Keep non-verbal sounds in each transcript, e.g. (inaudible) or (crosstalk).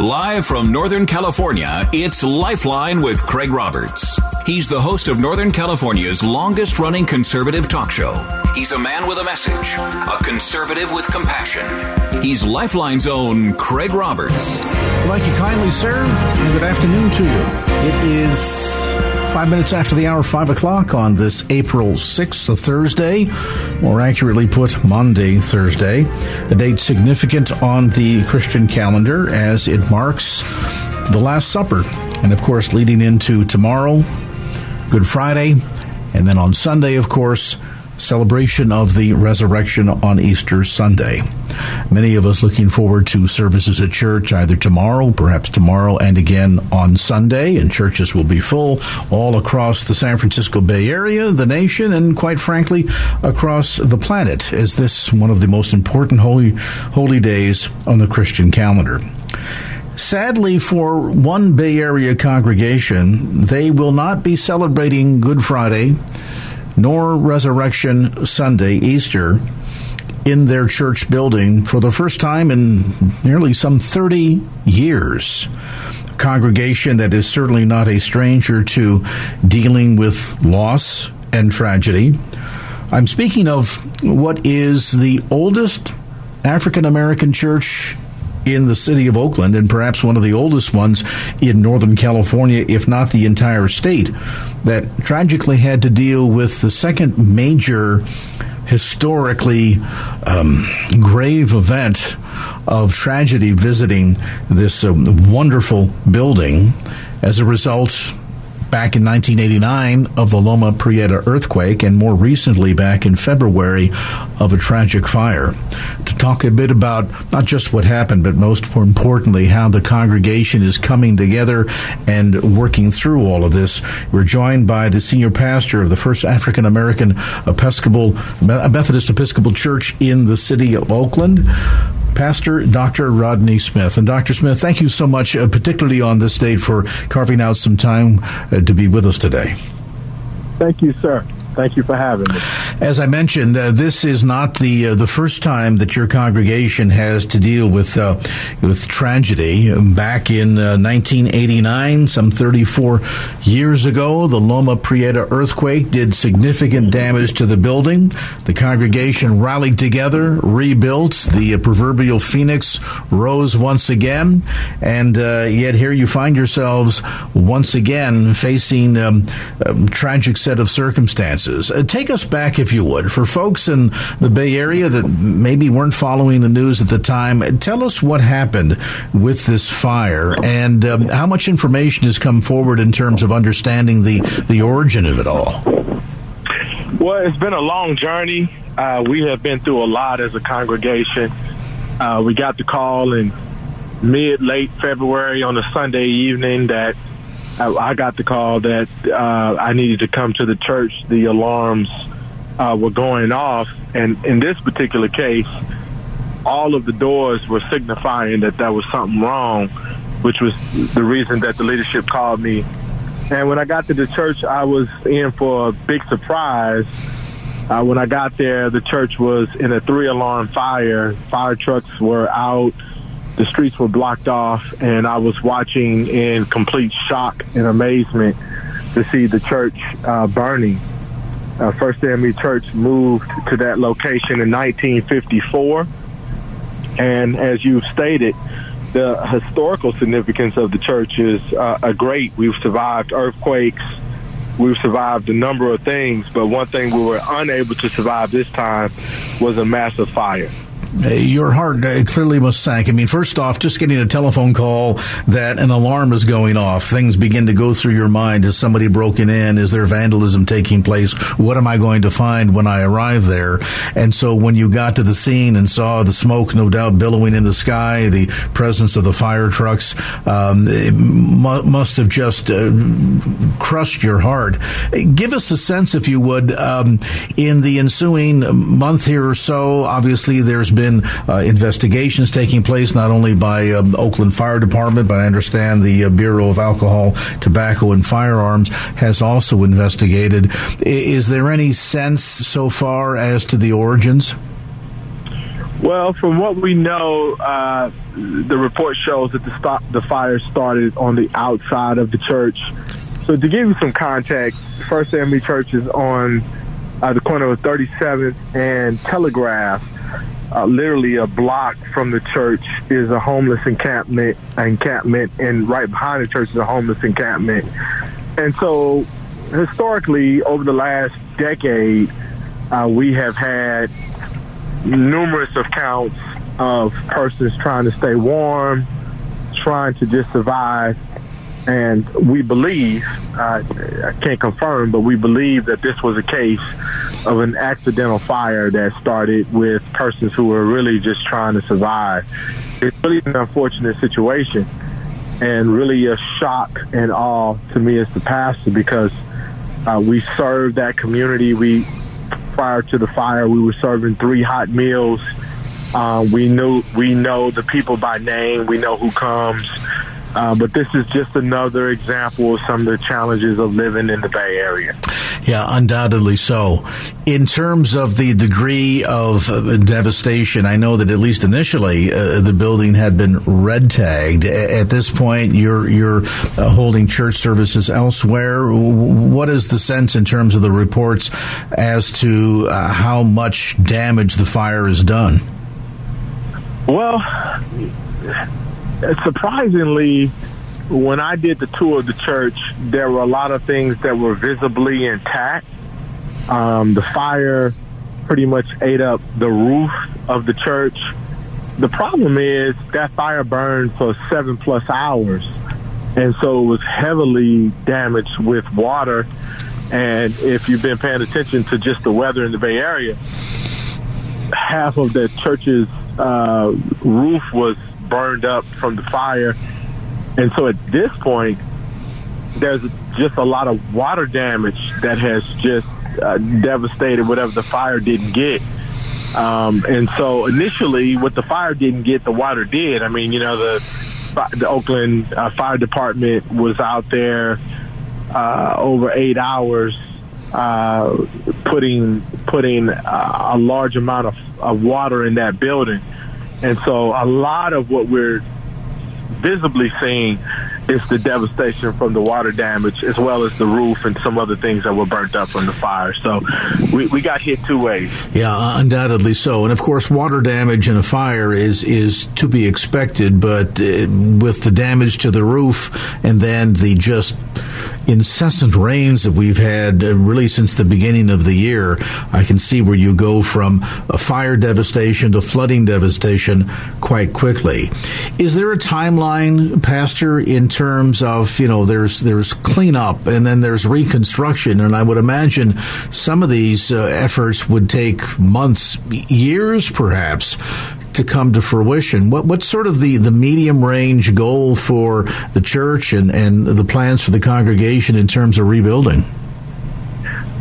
Live from Northern California, it's Lifeline with Craig Roberts. He's the host of Northern California's longest running conservative talk show. He's a man with a message, a conservative with compassion. He's Lifeline's own Craig Roberts. Thank you kindly, sir, and good afternoon to you. It is Five minutes after the hour, five o'clock on this April 6th, a Thursday, more accurately put, Maundy, Thursday, a date significant on the Christian calendar as it marks the Last Supper. And of course, leading into tomorrow, Good Friday, and then on Sunday, of course, celebration of the resurrection on Easter Sunday. Many of us looking forward to services at church either tomorrow, perhaps tomorrow, and again on Sunday, and churches will be full all across the San Francisco Bay Area, the nation, and quite frankly, across the planet, as this one of the most important holy, holy days on the Christian calendar. Sadly, for one Bay Area congregation, they will not be celebrating Good Friday nor Resurrection Sunday, Easter, in their church building for the first time in nearly some 30 years. A congregation that is certainly not a stranger to dealing with loss and tragedy. I'm speaking of what is the oldest African American church in the city of Oakland and perhaps one of the oldest ones in Northern California, if not the entire state, that tragically had to deal with the second major historically um, grave event of tragedy visiting this uh, wonderful building. As a result, back in 1989 of the Loma Prieta earthquake, and more recently back in February of a tragic fire. To talk a bit about not just what happened, but most importantly, how the congregation is coming together and working through all of this. We're joined by the senior pastor of the First African American Episcopal Methodist Episcopal Church in the city of Oakland. Pastor Dr. Rodney Smith. And Dr. Smith, thank you so much, uh, particularly on this date, for carving out some time uh, to be with us today. Thank you, sir. Thank you for having me. As I mentioned, uh, this is not the uh, the first time that your congregation has to deal with uh, with tragedy. Back in 1989, uh, some 34 years ago, the Loma Prieta earthquake did significant damage to the building. The congregation rallied together, rebuilt. The proverbial phoenix rose once again, and uh, yet here you find yourselves once again facing um, a tragic set of circumstances. Uh, take us back, if you would, for folks in the Bay Area that maybe weren't following the news at the time. Tell us what happened with this fire and um, how much information has come forward in terms of understanding the, the origin of it all. Well, it's been a long journey. Uh, we have been through a lot as a congregation. Uh, we got the call in mid late February on a Sunday evening that I, I got the call that uh, I needed to come to the church. The alarms uh, were going off, and in this particular case, all of the doors were signifying that there was something wrong, which was the reason that the leadership called me. And when I got to the church, I was in for a big surprise. Uh, when I got there, the church was in a three alarm fire. Fire trucks were out the streets were blocked off, and I was watching in complete shock and amazement to see the church uh, burning. Uh, First AME Church moved to that location in 1954, and as you've stated, the historical significance of the church is uh, a great. We've survived earthquakes. We've survived a number of things, but one thing we were unable to survive this time was a massive fire. Your heart uh, clearly must sank. I mean, first off, just getting a telephone call that an alarm is going off, things begin to go through your mind. Is somebody broken in? Is there vandalism taking place? What am I going to find when I arrive there? And so when you got to the scene and saw the smoke, no doubt, billowing in the sky, the presence of the fire trucks, um, it mu- must have just uh, crushed your heart. Give us a sense, if you would, um, in the ensuing month here or so. Obviously, there's been uh, investigations taking place not only by um, Oakland Fire Department, but I understand the uh, Bureau of Alcohol, Tobacco, and Firearms has also investigated. Is there any sense so far as to the origins? Well, from what we know, uh, the report shows that the, stop, the fire started on the outside of the church. So, to give you some context, First AME Church is on uh, the corner of 37th and Telegraph. Uh, literally a block from the church is a homeless encampment, encampment, and right behind the church is a homeless encampment. And so, historically, over the last decade, uh, we have had numerous accounts of persons trying to stay warm, trying to just survive. And we believe, uh, I can't confirm, but we believe that this was a case of an accidental fire that started with persons who were really just trying to survive. It's really an unfortunate situation and really a shock and awe to me as the pastor because uh, we served that community. We prior to the fire, we were serving three hot meals. Uh, we knew we know the people by name. We know who comes. Uh, but this is just another example of some of the challenges of living in the Bay Area. Yeah, undoubtedly so. In terms of the degree of uh, devastation, I know that at least initially uh, the building had been red tagged. At this point, you're you're uh, holding church services elsewhere. What is the sense in terms of the reports as to uh, how much damage the fire has done? Well surprisingly, when I did the tour of the church, there were a lot of things that were visibly intact. Um, the fire pretty much ate up the roof of the church. The problem is that fire burned for seven plus hours. And so it was heavily damaged with water. And if you've been paying attention to just the weather in the Bay Area, half of the church's uh, roof was burned up from the fire. And so at this point, there's just a lot of water damage that has just uh, devastated whatever the fire didn't get. Um, and so initially, what the fire didn't get, the water did. I mean, you know, the the Oakland uh, Fire Department was out there uh, over eight hours, uh, putting putting uh, a large amount of, of water in that building. And so a lot of what we're visibly seeing is the devastation from the water damage as well as the roof and some other things that were burnt up from the fire. So we, we got hit two ways. Yeah, undoubtedly so. And of course, water damage in a fire is, is to be expected, but uh, with the damage to the roof and then the just incessant rains that we've had uh, really since the beginning of the year, I can see where you go from fire devastation to flooding devastation quite quickly. Is there a timeline, Pastor, in terms of you know there's there's cleanup and then there's reconstruction, and I would imagine some of these uh, efforts would take months, years, perhaps to come to fruition. What what's sort of the, the medium range goal for the church and, and the plans for the congregation in terms of rebuilding?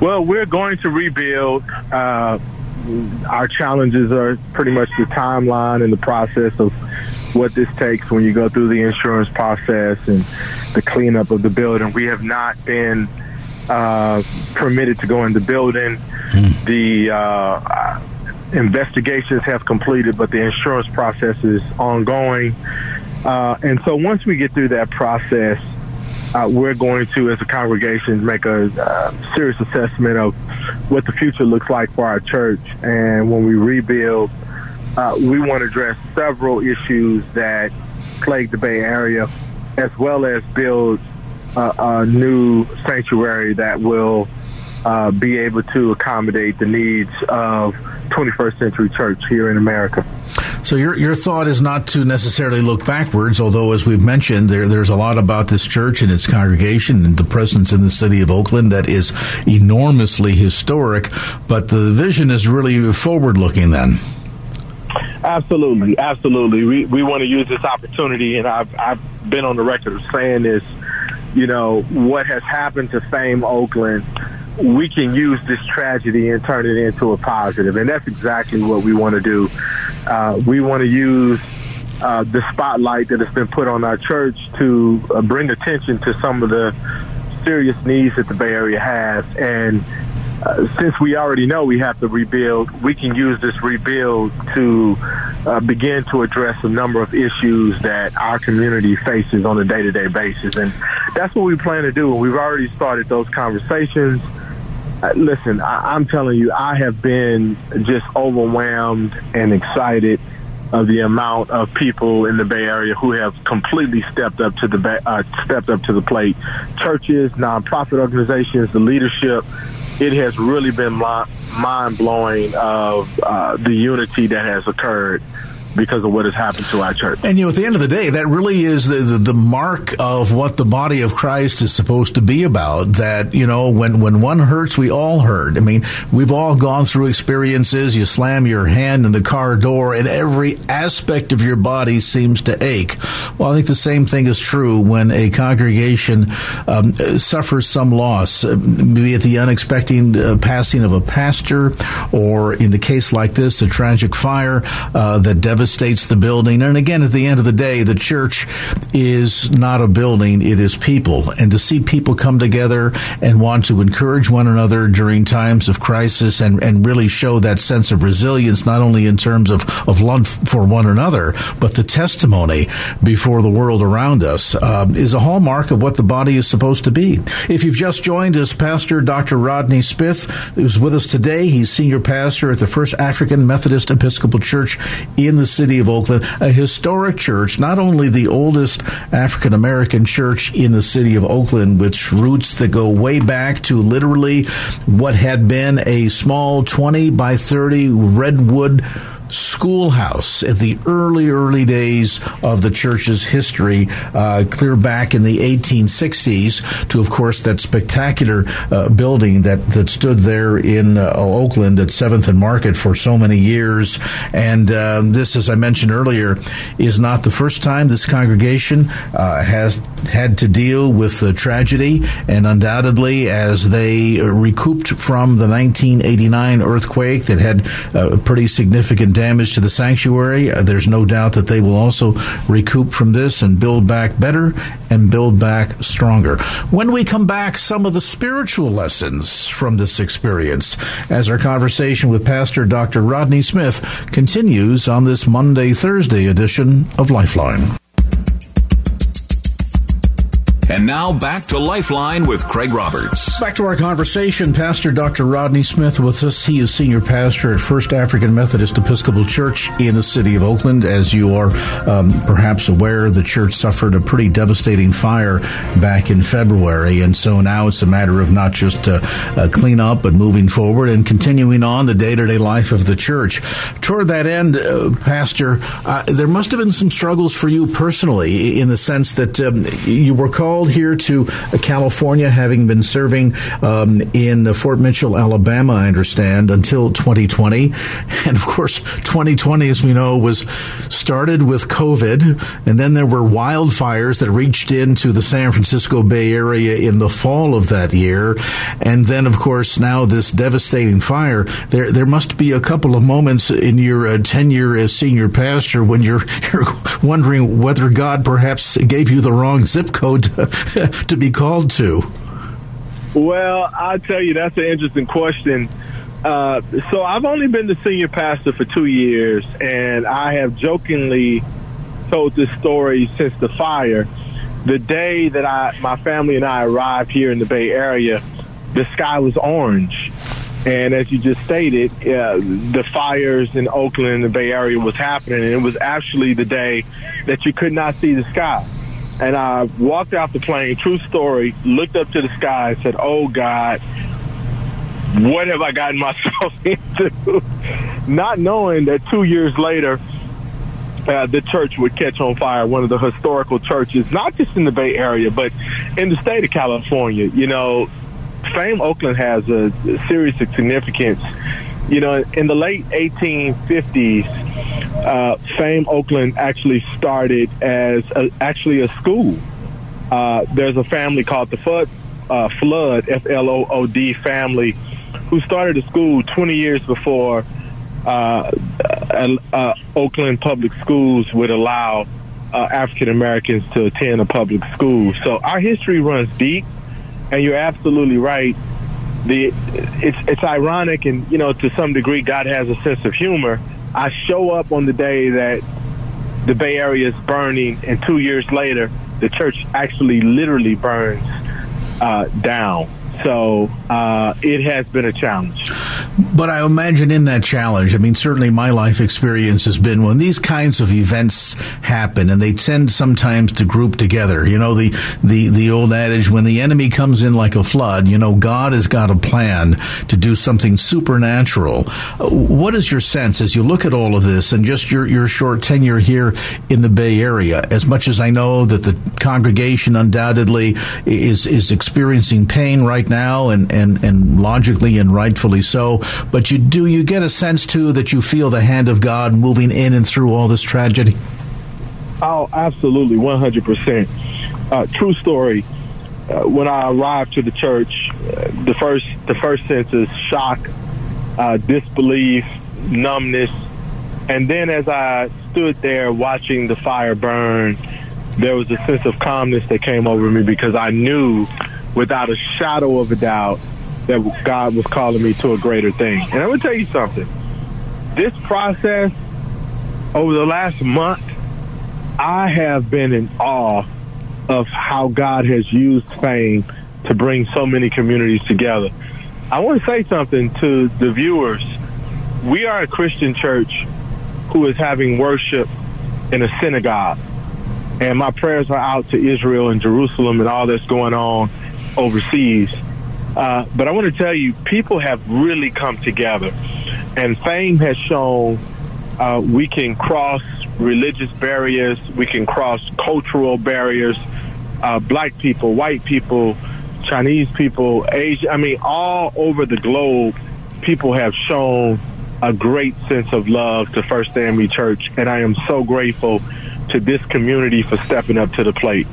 Well, we're going to rebuild. Uh, our challenges are pretty much the timeline and the process of what this takes when you go through the insurance process and the cleanup of the building. We have not been uh, permitted to go in the building. Mm. The uh, investigations have completed, but the insurance process is ongoing. Uh, and so once we get through that process, uh, we're going to, as a congregation, make a uh, serious assessment of what the future looks like for our church. And when we rebuild, uh, we want to address several issues that plague the Bay Area, as well as build a new sanctuary that will uh, be able to accommodate the needs of 21st century church here in America. So your your thought is not to necessarily look backwards, although as we've mentioned, there there's a lot about this church and its congregation and the presence in the city of Oakland that is enormously historic. But the vision is really forward looking. Then, absolutely, absolutely, we we want to use this opportunity, and I've I've been on the record of saying this. You know what has happened to Fame Oakland we can use this tragedy and turn it into a positive. And that's exactly what we want to do. Uh, we want to use uh, the spotlight that has been put on our church to uh, bring attention to some of the serious needs that the Bay Area has. And uh, since we already know we have to rebuild, we can use this rebuild to uh, begin to address a number of issues that our community faces on a day-to-day basis. And that's what we plan to do. And we've already started those conversations. Uh, listen, I, I'm telling you, I have been just overwhelmed and excited of the amount of people in the Bay Area who have completely stepped up to the uh, stepped up to the plate. Churches, nonprofit organizations, the leadership. It has really been mind blowing of uh, the unity that has occurred because of what has happened to our church. And you know, at the end of the day, that really is the, the, the mark of what the body of Christ is supposed to be about. That you know, when when one hurts, we all hurt. I mean, we've all gone through experiences. You slam your hand in the car door, and every aspect of your body seems to ache. Well, I think the same thing is true when a congregation um, suffers some loss, uh, be it the unexpected uh, passing of a pastor, or in the case like this, a tragic fire uh, that devastates devastates the building. And again, at the end of the day, the church is not a building, it is people. And to see people come together and want to encourage one another during times of crisis and, and really show that sense of resilience, not only in terms of, of love for one another, but the testimony before the world around us, uh, is a hallmark of what the body is supposed to be. If you've just joined us, Pastor Dr. Rodney Smith is with us today. He's senior pastor at the First African Methodist Episcopal Church in the city of Oakland, a historic church, not only the oldest African American church in the city of Oakland, with roots that go way back to literally what had been a small 20 by 30 redwood schoolhouse at the early, early days of the church's history, uh, clear back in the 1860s, to, of course, that spectacular uh, building that, that stood there in uh, Oakland at 7th and Market for so many years. And um, this, as I mentioned earlier, is not the first time this congregation uh, has had to deal with the tragedy, and undoubtedly, as they recouped from the 1989 earthquake that had uh, pretty significant damage to the sanctuary. Uh, there's no doubt that they will also recoup from this and build back better and build back stronger. When we come back, some of the spiritual lessons from this experience as our conversation with Pastor Dr. Rodney Smith continues on this Maundy Thursday edition of Lifeline. And now back to Lifeline with Craig Roberts. Back to our conversation. Pastor Dr. Rodney Smith with us. He is senior pastor at First African Methodist Episcopal Church in the city of Oakland. As you are um, perhaps aware, the church suffered a pretty devastating fire back in February. And so now it's a matter of not just uh, uh, clean up, but moving forward and continuing on the day to day life of the church. Toward that end, uh, Pastor, uh, there must have been some struggles for you personally in the sense that um, you were called called here to California, having been serving um, in Fort Mitchell, Alabama, I understand, until 2020. And of course, 2020, as we know, was started with COVID, and then there were wildfires that reached into the San Francisco Bay Area in the fall of that year. And then, of course, now this devastating fire. There, there must be a couple of moments in your uh, tenure as senior pastor when you're, (laughs) you're wondering whether God perhaps gave you the wrong zip code to, (laughs) to be called to? Well, I tell you, that's an interesting question. Uh, so I've only been the senior pastor for two years, and I have jokingly told this story since the fire. The day that I, my family and I arrived here in the Bay Area, the sky was orange. And as you just stated, uh, the fires in Oakland and the Bay Area was happening, and it was actually the day that you could not see the sky. And I walked out the plane, true story, looked up to the sky and said, Oh God, what have I gotten (laughs) myself into? Not knowing that two years later, uh, the church would catch on fire, one of the historical churches, not just in the Bay Area, but in the state of California. You know, Fame Oakland has a, a serious significance. You know, in the late 1850s, uh, Fame Oakland actually started as a, actually a school. Uh, there's a family called the Flood, uh, Flood F L O O D family, who started a school 20 years before uh, uh, Oakland public schools would allow uh, African Americans to attend a public school. So our history runs deep, and you're absolutely right. The it's it's ironic, and you know to some degree, God has a sense of humor. I show up on the day that the Bay Area is burning, and two years later, the church actually literally burns uh, down. So uh, it has been a challenge. But I imagine in that challenge, I mean, certainly my life experience has been when these kinds of events happen, and they tend sometimes to group together. You know, the the the old adage: when the enemy comes in like a flood, you know, God has got a plan to do something supernatural. What is your sense as you look at all of this, and just your your short tenure here in the Bay Area? As much as I know that the congregation undoubtedly is is experiencing pain right now, and and and logically and rightfully so but you do you get a sense too that you feel the hand of God moving in and through all this tragedy? Oh, absolutely, one hundred percent. Uh, true story. Uh, when I arrived to the church, uh, the first the first sense is shock, uh, disbelief, numbness, and then as I stood there watching the fire burn, there was a sense of calmness that came over me because I knew, without a shadow of a doubt, that God was calling me to a greater thing. And I'm going to tell you something. This process over the last month, I have been in awe of how God has used fame to bring so many communities together. I want to say something to the viewers. We are a Christian church who is having worship in a synagogue. And my prayers are out to Israel and Jerusalem and all that's going on overseas. Uh, but I want to tell you, people have really come together, and fame has shown uh, we can cross religious barriers, we can cross cultural barriers. Uh, black people, white people, Chinese people, Asia, I mean, all over the globe, people have shown a great sense of love to First Family Church, and I am so grateful to this community for stepping up to the plate.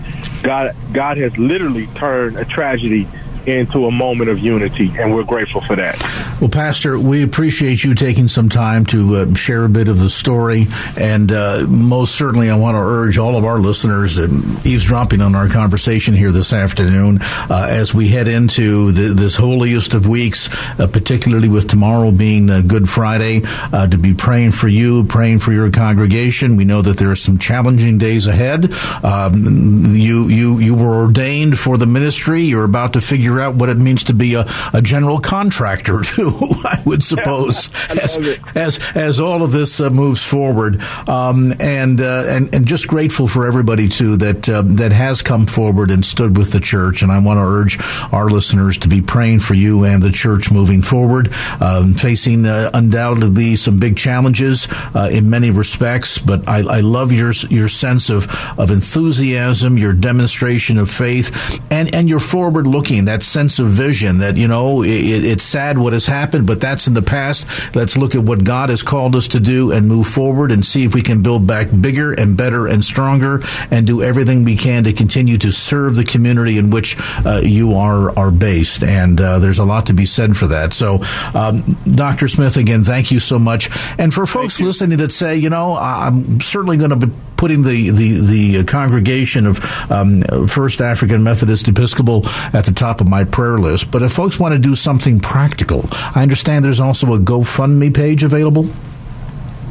God, God has literally turned a tragedy into a moment of unity, and we're grateful for that. Well, Pastor, we appreciate you taking some time to uh, share a bit of the story, and uh, most certainly, I want to urge all of our listeners that eavesdropping on our conversation here this afternoon uh, as we head into the, this holiest of weeks, uh, particularly with tomorrow being uh, Good Friday, uh, to be praying for you, praying for your congregation. We know that there are some challenging days ahead. Um, you you you were ordained for the ministry. You're about to figure figure out what it means to be a, a general contractor (laughs) too. I would suppose (laughs) as, as, as all of this uh, moves forward, um, and uh, and and just grateful for everybody too that uh, that has come forward and stood with the church. And I want to urge our listeners to be praying for you and the church moving forward, um, facing uh, undoubtedly some big challenges uh, in many respects. But I, I love your your sense of of enthusiasm, your demonstration of faith, and and your forward looking. That sense of vision that, you know, it, it's sad what has happened, but that's in the past. Let's look at what God has called us to do and move forward and see if we can build back bigger and better and stronger and do everything we can to continue to serve the community in which uh, you are, are based. And uh, there's a lot to be said for that. So, um, Dr. Smith, again, thank you so much. And for folks listening that say, you know, I'm certainly going to be putting the, the, the congregation of um, First African Methodist Episcopal at the top of my prayer list. But if folks want to do something practical, I understand there's also a GoFundMe page available.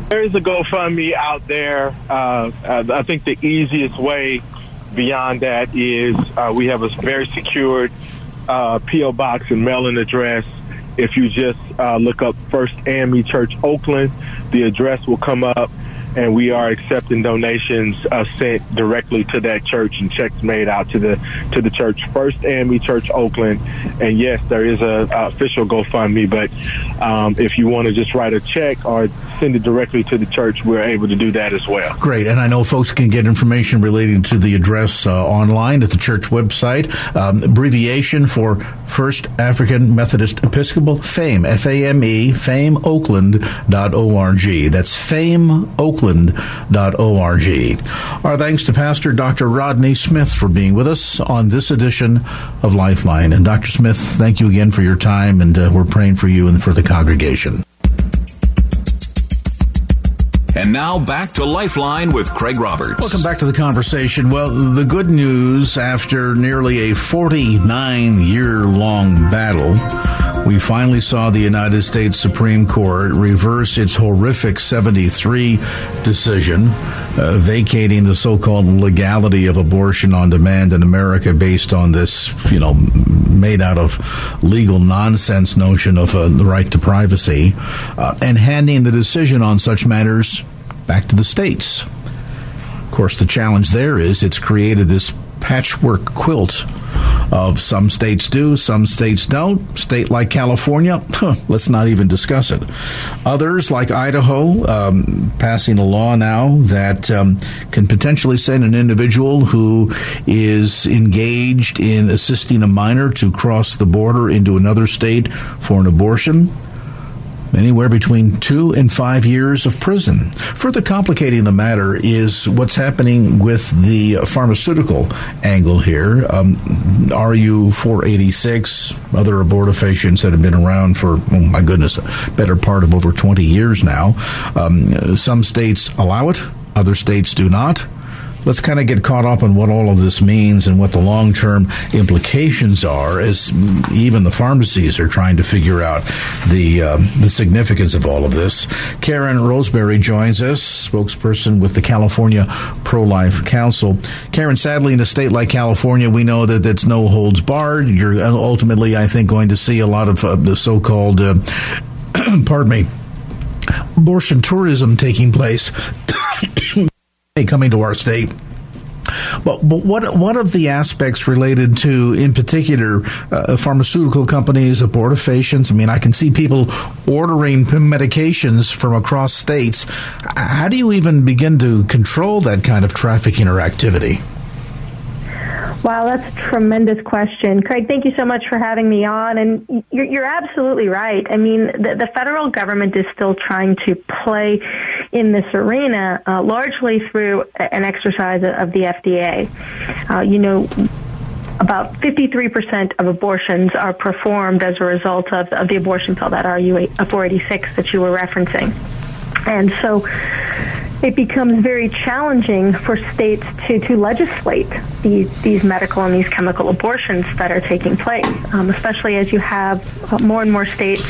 There is a GoFundMe out there. Uh, I think the easiest way beyond that is uh, we have a very secured uh, P.O. box and mailing address. If you just uh, look up First AME Church Oakland, the address will come up and we are accepting donations uh, sent directly to that church and checks made out to the to the church, First AME Church Oakland. And yes, there is a, a official GoFundMe, but um, if you want to just write a check or send it directly to the church, we're able to do that as well. Great, and I know folks can get information relating to the address uh, online at the church website. Um, abbreviation for First African Methodist Episcopal FAME, F A M E, fameoakland.org. That's fameoakland.org. Our thanks to Pastor Dr. Rodney Smith for being with us on this edition of Lifeline. And Dr. Smith, thank you again for your time, and uh, we're praying for you and for the congregation. And now back to Lifeline with Craig Roberts. Welcome back to the conversation. Well, the good news after nearly a 49 year long battle, we finally saw the United States Supreme Court reverse its horrific 73 decision, uh, vacating the so called legality of abortion on demand in America based on this, you know, made out of legal nonsense notion of uh, the right to privacy, uh, and handing the decision on such matters back to the states. Of course, the challenge there is it's created this patchwork quilt of some states do, some states don't. State like California, (laughs) let's not even discuss it. Others, like Idaho, um, passing a law now that um, can potentially send an individual who is engaged in assisting a minor to cross the border into another state for an abortion anywhere between two and five years of prison. Further complicating the matter is what's happening with the pharmaceutical angle here. Um, RU 486, other abortifacients that have been around for, oh my goodness, a better part of over 20 years now. Um, some states allow it, other states do not let's kind of get caught up on what all of this means and what the long term implications are, as even the pharmacies are trying to figure out the uh, the significance of all of this. Karen Roseberry joins us, spokesperson with the California Pro Life Council. Karen, sadly, in a state like California, we know that it's no holds barred. You're ultimately, I think, going to see a lot of uh, the so called, uh, (clears throat) pardon me, abortion tourism taking place (coughs) coming to our state. But, but what what of the aspects related to, in particular, uh, pharmaceutical companies, abortifacients? I mean, I can see people ordering medications from across states. How do you even begin to control that kind of trafficking or activity? Wow, that's a tremendous question. Craig, thank you so much for having me on. And you're, you're absolutely right. I mean, the, the, federal government is still trying to play in this arena uh, largely through an exercise of the FDA. Uh, you know, about 53% of abortions are performed as a result of, of the abortion pill, that are RU 486 that you were referencing. And so it becomes very challenging for states to, to legislate these, these medical and these chemical abortions that are taking place, um, especially as you have uh, more and more states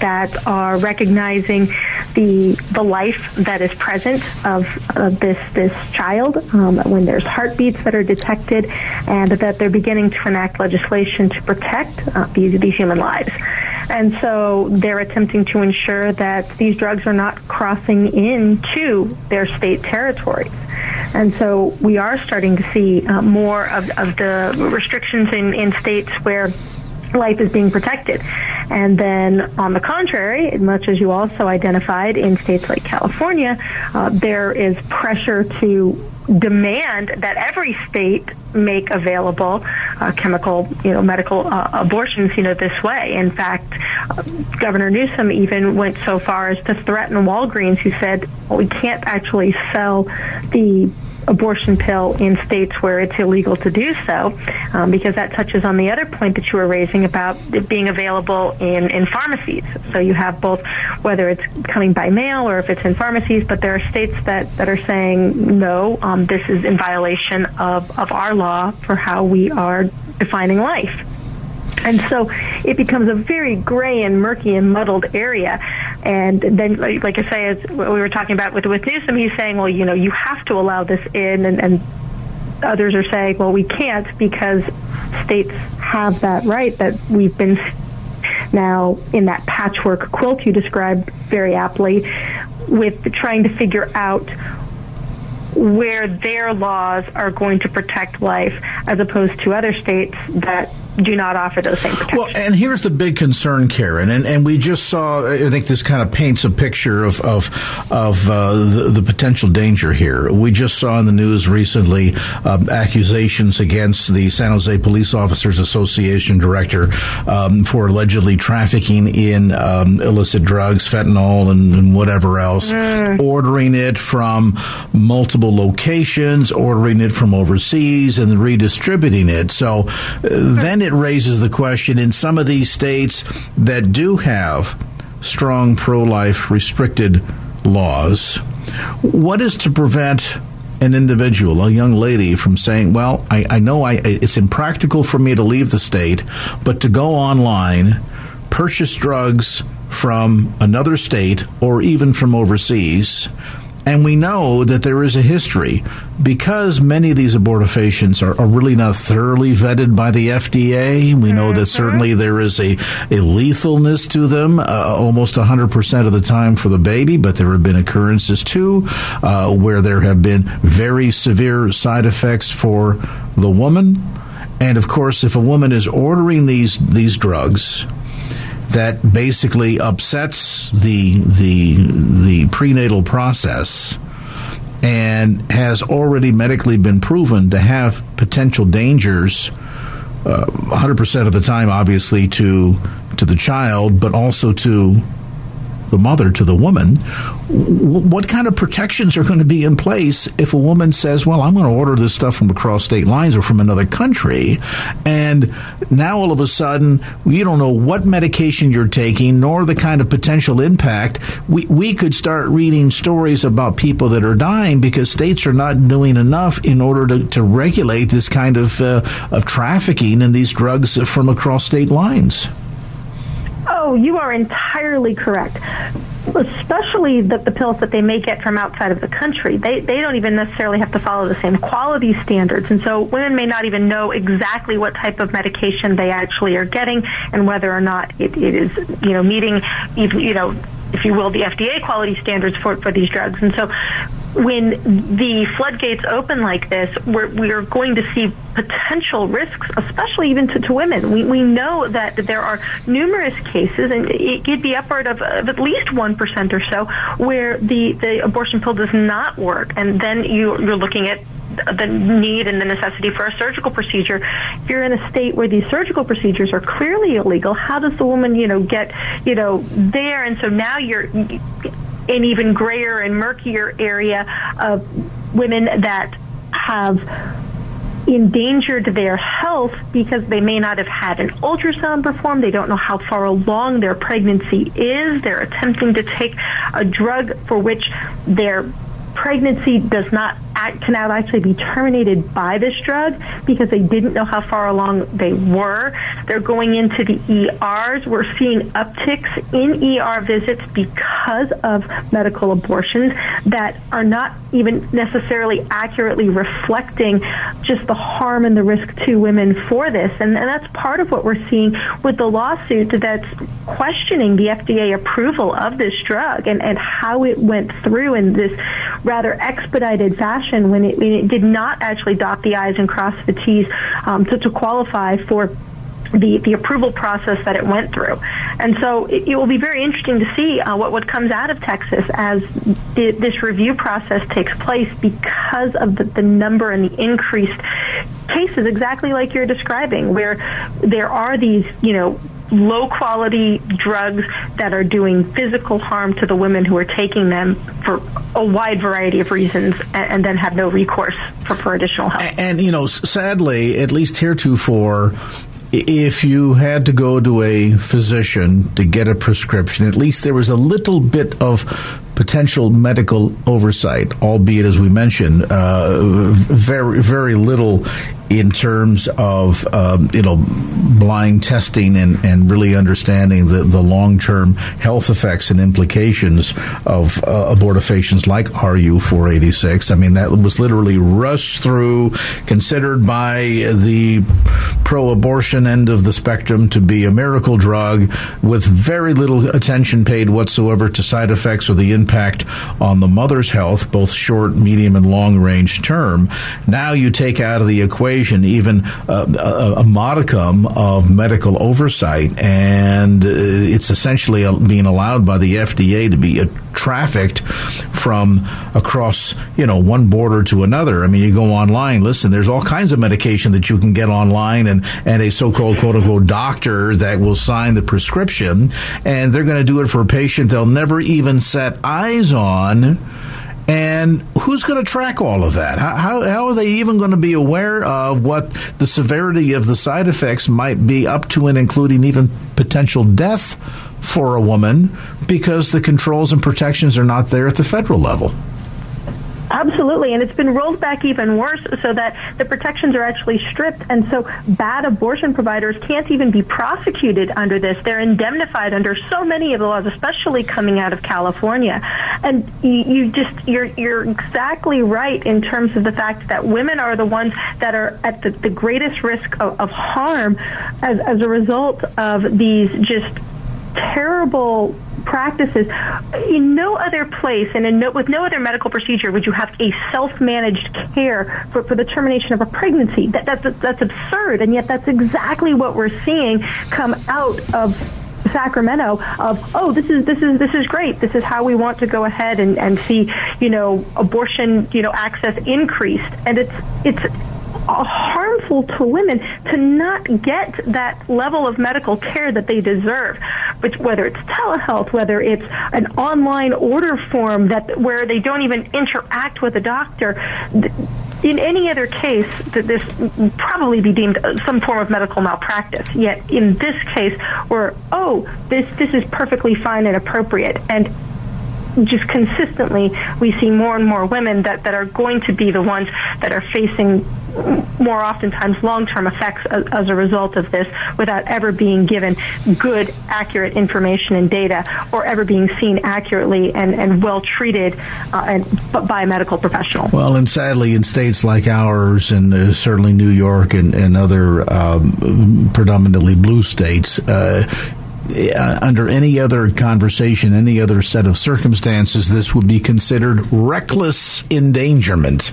that are recognizing the the life that is present of, of this this child um, when there's heartbeats that are detected, and that they're beginning to enact legislation to protect uh, these these human lives. And so they're attempting to ensure that these drugs are not crossing into their state territories. And so we are starting to see uh, more of, of the restrictions in, in states where life is being protected. And then, on the contrary, much as you also identified in states like California, uh, there is pressure to demand that every state make available uh, chemical, you know, medical uh, abortions, you know, this way. In fact, uh, Governor Newsom even went so far as to threaten Walgreens, who said, well, we can't actually sell the abortion pill in states where it's illegal to do so, um, because that touches on the other point that you were raising about it being available in, in pharmacies. So you have both, whether it's coming by mail or if it's in pharmacies, but there are states that, that are saying, no, um, this is in violation of, of our law for how we are defining life. And so it becomes a very gray and murky and muddled area. And then, like I say, as we were talking about with, with Newsom, he's saying, well, you know, you have to allow this in. And, and others are saying, well, we can't because states have that right that we've been now in that patchwork quilt you described very aptly with trying to figure out where their laws are going to protect life as opposed to other states that do not offer those same protections. Well, and here's the big concern, Karen, and, and we just saw. I think this kind of paints a picture of of of uh, the, the, potential danger here. We just saw in the news recently uh, accusations against the San Jose Police Officers Association director um, for allegedly trafficking in um, illicit drugs, fentanyl, and, and whatever else, mm. ordering it from multiple locations, ordering it from overseas, and redistributing it. So uh, then it it raises the question in some of these states that do have strong pro life restricted laws, what is to prevent an individual, a young lady, from saying, Well, I, I know I, it's impractical for me to leave the state, but to go online, purchase drugs from another state or even from overseas, and we know that there is a history because many of these abortifacients are, are really not thoroughly vetted by the FDA. We know that mm-hmm. certainly there is a, a lethalness to them uh, almost 100% of the time for the baby, but there have been occurrences too uh, where there have been very severe side effects for the woman. And of course, if a woman is ordering these these drugs, that basically upsets the the the prenatal process and has already medically been proven to have potential dangers uh, 100% of the time obviously to to the child but also to the mother to the woman, what kind of protections are going to be in place if a woman says, "Well, I'm going to order this stuff from across state lines or from another country," and now all of a sudden you don't know what medication you're taking nor the kind of potential impact. We we could start reading stories about people that are dying because states are not doing enough in order to, to regulate this kind of uh, of trafficking and these drugs from across state lines. Oh, you are entirely correct. Especially the, the pills that they may get from outside of the country. They, they don't even necessarily have to follow the same quality standards. And so women may not even know exactly what type of medication they actually are getting and whether or not it, it is, you know, meeting, you know, if you will, the FDA quality standards for, for these drugs. And so when the floodgates open like this, we're, we're going to see potential risks, especially even to, to women. We, we know that there are numerous cases, and it could be upward of, of at least 1% or so, where the, the abortion pill does not work. And then you, you're looking at the need and the necessity for a surgical procedure. If you're in a state where these surgical procedures are clearly illegal, how does the woman, you know, get, you know, there? And so now you're an even grayer and murkier area of women that have endangered their health because they may not have had an ultrasound performed. They don't know how far along their pregnancy is. They're attempting to take a drug for which their pregnancy does not act, cannot actually be terminated by this drug because they didn't know how far along they were. They're going into the ERs. We're seeing upticks in ER visits because of medical abortions that are not even necessarily accurately reflecting just the harm and the risk to women for this. And, and that's part of what we're seeing with the lawsuit that's questioning the FDA approval of this drug and, and how it went through in this rather expedited fashion when it, when it did not actually dot the I's and cross the T's um, to, to qualify for the, the approval process that it went through. And so it, it will be very interesting to see uh, what, what comes out of Texas as the, this review process takes place because of the, the number and the increased cases, exactly like you're describing, where there are these, you know, low quality drugs that are doing physical harm to the women who are taking them for a wide variety of reasons and, and then have no recourse for, for additional help. And, and, you know, sadly, at least heretofore, if you had to go to a physician to get a prescription, at least there was a little bit of potential medical oversight, albeit as we mentioned, uh, very very little in terms of um, you know blind testing and, and really understanding the, the long term health effects and implications of uh, abortifacients like RU 486. I mean that was literally rushed through, considered by the pro abortion end of the spectrum to be a miracle drug with very little attention paid whatsoever to side effects or the impact impact on the mother's health, both short, medium, and long range term. Now you take out of the equation even uh, a, a, modicum of medical oversight, and uh, it's essentially being allowed by the FDA to be trafficked from across, you know, one border to another. I mean, you go online, listen, there's all kinds of medication that you can get online and, and a so-called quote unquote doctor that will sign the prescription and they're going to do it for a patient they'll never even set eyes on. And who's going to track all of that? How, how, how, are they even going to be aware of what the severity of the side effects might be up to and including even potential death for a woman because the controls and protections are not there at the federal level? Absolutely, and it's been rolled back even worse so that the protections are actually stripped, and so bad abortion providers can't even be prosecuted under this. They're indemnified under so many of the laws, especially coming out of California. And you, you just you're you're exactly right in terms of the fact that women are the ones that are at the, the greatest risk of, of harm as as a result of these just terrible practices. In no other place and in no, with no other medical procedure would you have a self-managed care for, for the termination of a pregnancy. That, that's, that's absurd, and yet that's exactly what we're seeing come out of Sacramento of oh this is this is this is great this is how we want to go ahead and, and see you know abortion you know access increased and it's it's harmful to women to not get that level of medical care that they deserve. But whether it's telehealth, whether it's an online order form that where they don't even interact with a doctor. In any other case, that this would probably be deemed uh, some form of medical malpractice. Yet in this case, where oh, this this is perfectly fine and appropriate, and just consistently we see more and more women that, that are going to be the ones that are facing more oftentimes long-term effects as, a result of this without ever being given good, accurate information and data or ever being seen accurately and, and well treated uh, and, by a medical professional. Well, and sadly, in states like ours and uh, certainly New York and, and other um, predominantly blue states, uh, uh, under any other conversation, any other set of circumstances, this would be considered reckless endangerment.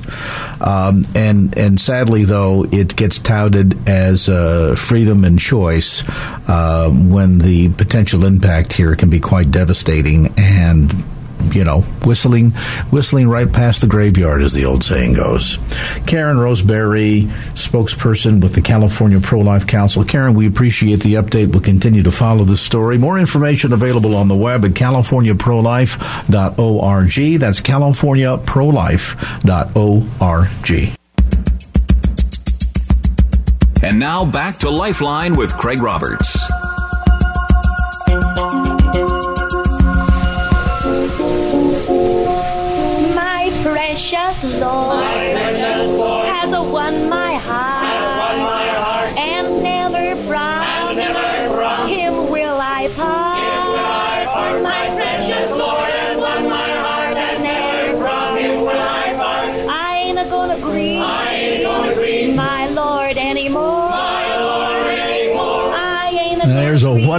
Um, and and sadly, though, it gets touted as uh, freedom and choice uh, when the potential impact here can be quite devastating and you know, whistling, whistling right past the graveyard, as the old saying goes. Karen Roseberry, spokesperson with the California Pro Life Council. Karen, we appreciate the update. We'll continue to follow this story. More information available on the web at californiaprolife.org. That's californiaprolife.org. And now back to Lifeline with Craig Roberts.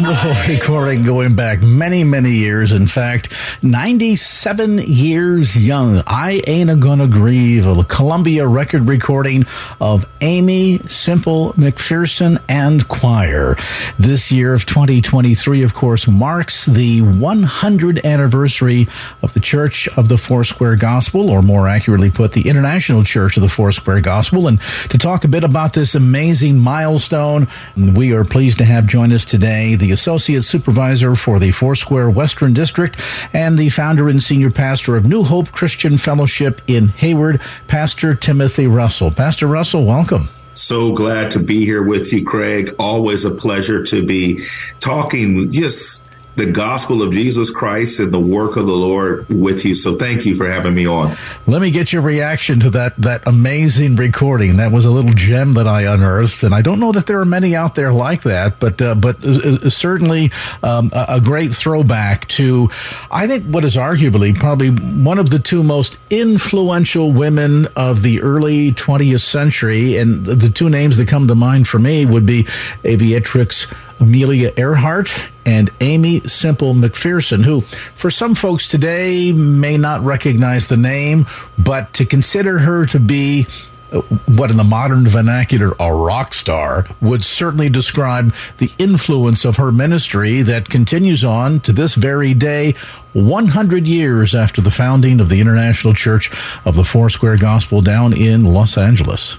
There's wonderful (laughs) recording going back many, many years. In fact, 97 years young. I Ain't a Gonna Grieve, a Columbia record recording of Aimee Semple McPherson and Choir. This year of 2023, of course, marks the 100th anniversary of the Church of the Foursquare Gospel, or more accurately put, the International Church of the Foursquare Gospel. And to talk a bit about this amazing milestone, we are pleased to have join us today the Associate Supervisor for the Foursquare Western District and the founder and senior pastor of New Hope Christian Fellowship in Hayward, Pastor Timothy Russell. Pastor Russell, welcome. So glad to be here with you, Craig. Always a pleasure to be talking just the gospel of Jesus Christ and the work of the Lord with you. So thank you for having me on. Let me get your reaction to that that amazing recording. That was a little gem that I unearthed, and I don't know that there are many out there like that, but uh, but uh, uh certainly um, a, great throwback to I think what is arguably probably one of the two most influential women of the early 20th century, and the two names that come to mind for me would be Aviatrix Amelia Earhart and Aimee Semple McPherson, who, for some folks today, may not recognize the name, but to consider her to be uh, what in the modern vernacular a rock star would certainly describe the influence of her ministry that continues on to this very day 100 years after the founding of the International Church of the Foursquare Gospel down in Los Angeles.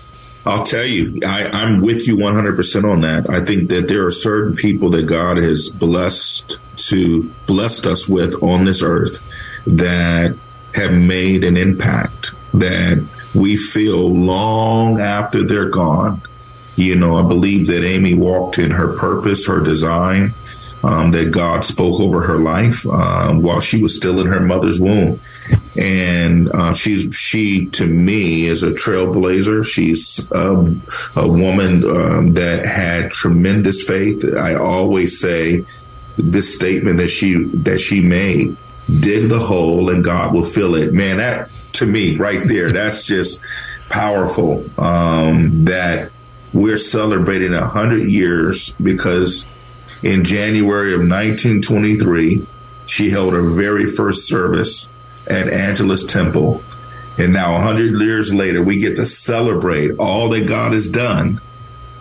I'll tell you, I, I'm with you 100% on that. I think that there are certain people that God has blessed to blessed us with on this earth that have made an impact that we feel long after they're gone. You know, I believe that Aimee walked in her purpose, her design, um, that God spoke over her life uh, while she was still in her mother's womb. And uh, she's she to me is a trailblazer. She's um, a woman um, that had tremendous faith. I always say this statement that she that she made: "Dig the hole, and God will fill it." Man, that to me right there, that's just powerful. Um, that we're celebrating a hundred years because in January of 1923, she held her very first service at Angelus Temple. And now, 100 years later, we get to celebrate all that God has done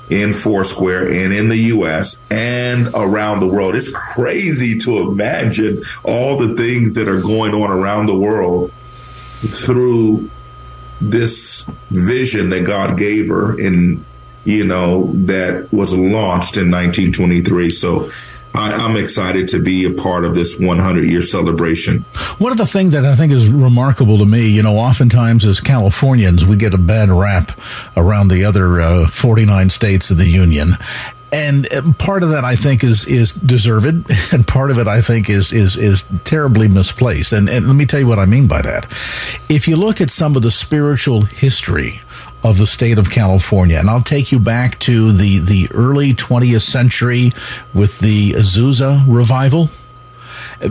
in Foursquare and in the U.S. and around the world. It's crazy to imagine all the things that are going on around the world through this vision that God gave her in you know, that was launched in 1923. So I, am excited to be a part of this 100 year celebration. One of the things that I think is remarkable to me, you know, oftentimes as Californians, we get a bad rap around the other uh, 49 states of the Union. And uh, part of that, I think, is is deserved, (laughs) and part of it, I think, is is is terribly misplaced. And, and let me tell you what I mean by that. If you look at some of the spiritual history of the state of California. And I'll take you back to the, the early 20th century with the Azusa revival. A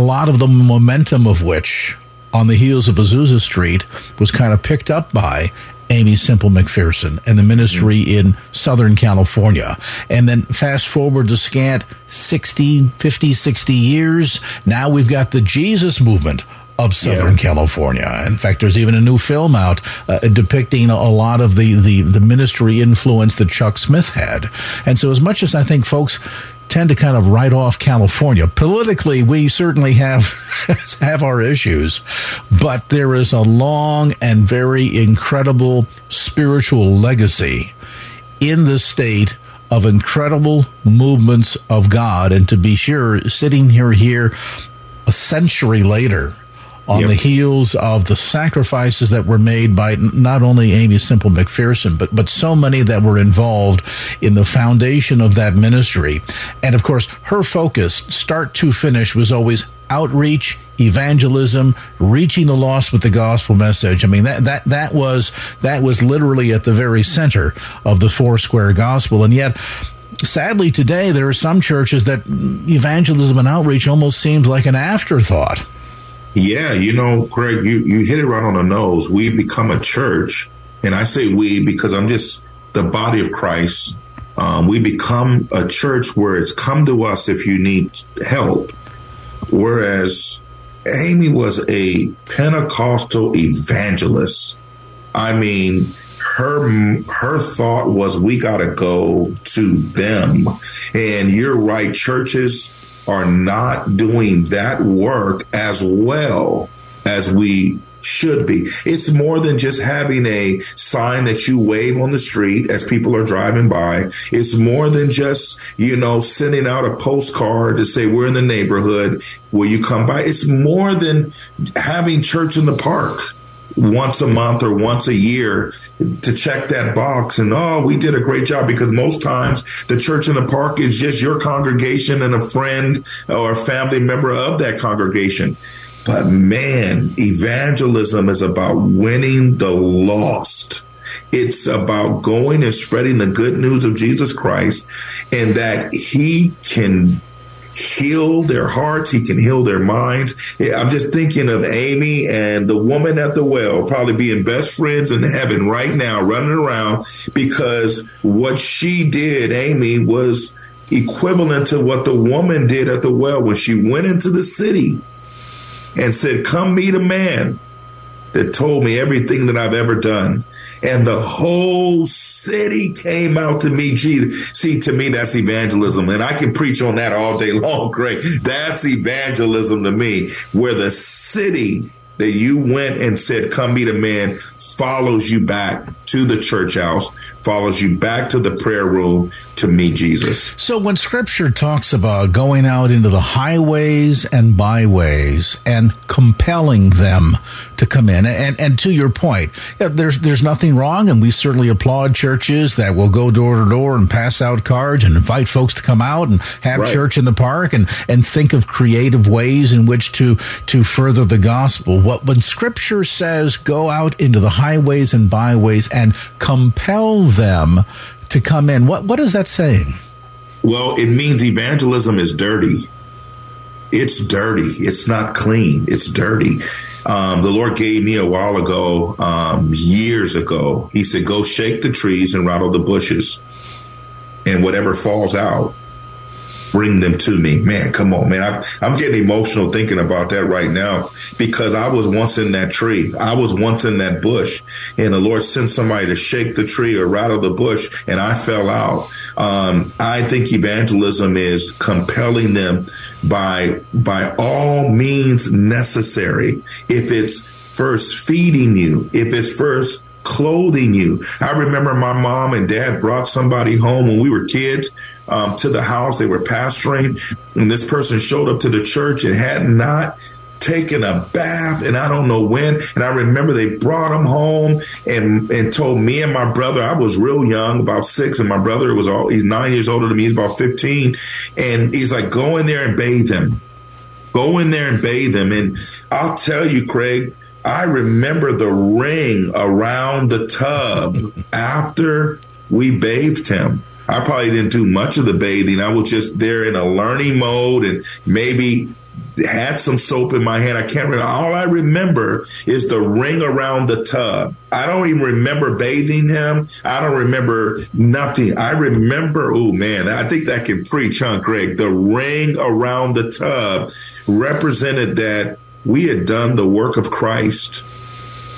lot of the momentum of which, on the heels of Azusa Street, was kind of picked up by Aimee Semple McPherson and the ministry in Southern California. And then fast forward to scant 60, 50, 60 years. Now we've got the Jesus movement of Southern yeah. California. In fact, there's even a new film out uh, depicting a lot of the, the, the ministry influence that Chuck Smith had. And so, as much as I think folks tend to kind of write off California politically, we certainly have (laughs) have our issues, but there is a long and very incredible spiritual legacy in the state of incredible movements of God. And to be sure, sitting here here a century later on yep. the heels of the sacrifices that were made by not only Aimee Semple McPherson, but, but so many that were involved in the foundation of that ministry. And of course, her focus, start to finish, was always outreach, evangelism, reaching the lost with the gospel message. I mean that that that was that was literally at the very center of the four square gospel, and yet. Sadly, today there are some churches that evangelism and outreach almost seems like an afterthought. Yeah, you know, Greg, you, you hit it right on the nose. We become a church, and I say we because I'm just the body of Christ. Um, we become a church where it's come to us if you need help. Whereas Aimee was a Pentecostal evangelist. I mean, her her thought was we got to go to them. And you're right, churches are not doing that work as well as we should be. It's more than just having a sign that you wave on the street as people are driving by. It's more than just, you know, sending out a postcard to say we're in the neighborhood. Will you come by? It's more than having church in the park once a month or once a year to check that box. And oh we did a great job because most times the church in the park is just your congregation and a friend or a family member of that congregation. But man evangelism is about winning the lost. It's about going and spreading the good news of Jesus Christ and that he can heal their hearts. He can heal their minds. I'm just thinking of Aimee and the woman at the well probably being best friends in heaven right now, running around because what she did, Aimee, was equivalent to what the woman did at the well when she went into the city and said, Come meet a man that told me everything that I've ever done. And the whole city came out to meet Jesus. See, to me, that's evangelism. And I can preach on that all day (laughs) long, Greg. That's evangelism to me, where the city that you went and said, Come meet a man, follows you back to the church house, follows you back to the prayer room to meet Jesus. So when scripture talks about going out into the highways and byways and compelling them to come in, and, and to your point, yeah, there's there's nothing wrong, and we certainly applaud churches that will go door to door and pass out cards and invite folks to come out and have Right. church in the park and, and think of creative ways in which to to further the gospel. What when scripture says go out into the highways and byways and compel them to come in, what what is that saying? Well, it means evangelism is dirty. It's dirty. It's not clean. It's dirty. Um, the Lord gave me a while ago, um, years ago. He said, "Go shake the trees and rattle the bushes, and whatever falls out, bring them to me." Man, come on, man! I, I'm getting emotional thinking about that right now because I was once in that tree. I was once in that bush, and the Lord sent somebody to shake the tree or rattle the bush, and I fell out. Um, I think evangelism is compelling them by by all means necessary. If it's first feeding you, if it's first clothing you. I remember my mom and dad brought somebody home when we were kids um, to the house. They were pastoring, and this person showed up to the church and had not taken a bath and I don't know when. And I remember they brought him home and and told me and my brother, I was real young, about six, and my brother was all he's nine years older than me, he's about 15. And he's like, go in there and bathe him. Go in there and bathe him. And I'll tell you, Craig, I remember the ring around the tub after we bathed him. I probably didn't do much of the bathing. I was just there in a learning mode and maybe had some soap in my hand. I can't remember. All I remember is the ring around the tub. I don't even remember bathing him. I don't remember nothing. I remember, oh man, I think that can preach, huh, Greg? The ring around the tub represented that we had done the work of Christ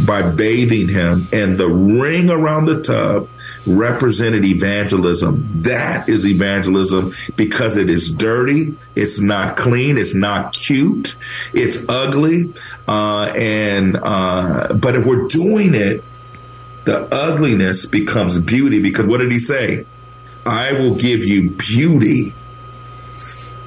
by bathing him, and the ring around the tub represented evangelism. That is evangelism because it is dirty, it's not clean, it's not cute, it's ugly, uh, and uh, but if we're doing it, the ugliness becomes beauty. Because what did he say? I will give you beauty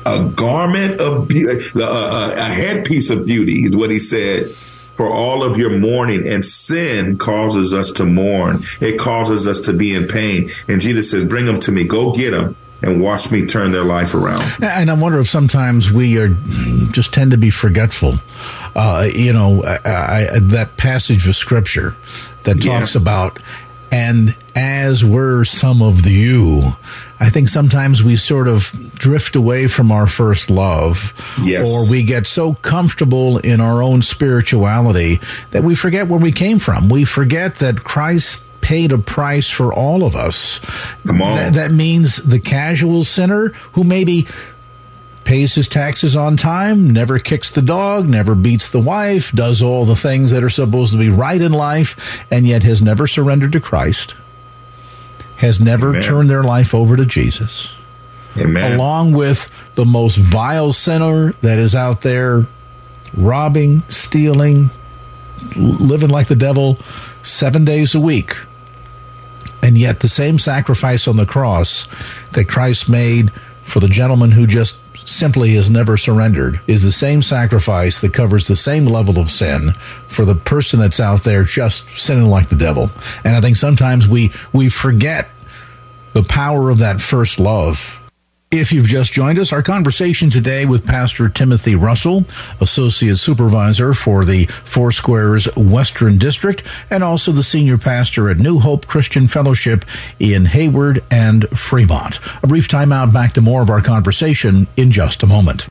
a garment of beauty, a, a, a headpiece of beauty is what he said for all of your mourning and sin causes us to mourn. It causes us to be in pain. And Jesus says, bring them to me. Go get them and watch me turn their life around. And I wonder if sometimes we are just tend to be forgetful. Uh, you know, I, I, that passage of scripture that Yeah. talks about, and as were some of the you. I think sometimes we sort of drift away from our first love, Yes. or we get so comfortable in our own spirituality that we forget where we came from. We forget that Christ paid a price for all of us. Come on. That, that means the casual sinner who maybe pays his taxes on time, never kicks the dog, never beats the wife, does all the things that are supposed to be right in life, and yet has never surrendered to Christ, has never Amen. turned their life over to Jesus, Amen. along with the most vile sinner that is out there robbing, stealing, living like the devil seven days a week. And yet, the same sacrifice on the cross that Christ made for the gentleman who just simply has never surrendered is the same sacrifice that covers the same level of sin for the person that's out there just sinning like the devil. And I think sometimes we, we forget the power of that first love. If you've just joined us, our conversation today with Pastor Timothy Russell, Associate Supervisor for the Four Squares Western District, and also the Senior Pastor at New Hope Christian Fellowship in Hayward and Fremont. A brief timeout back to more of our conversation in just a moment.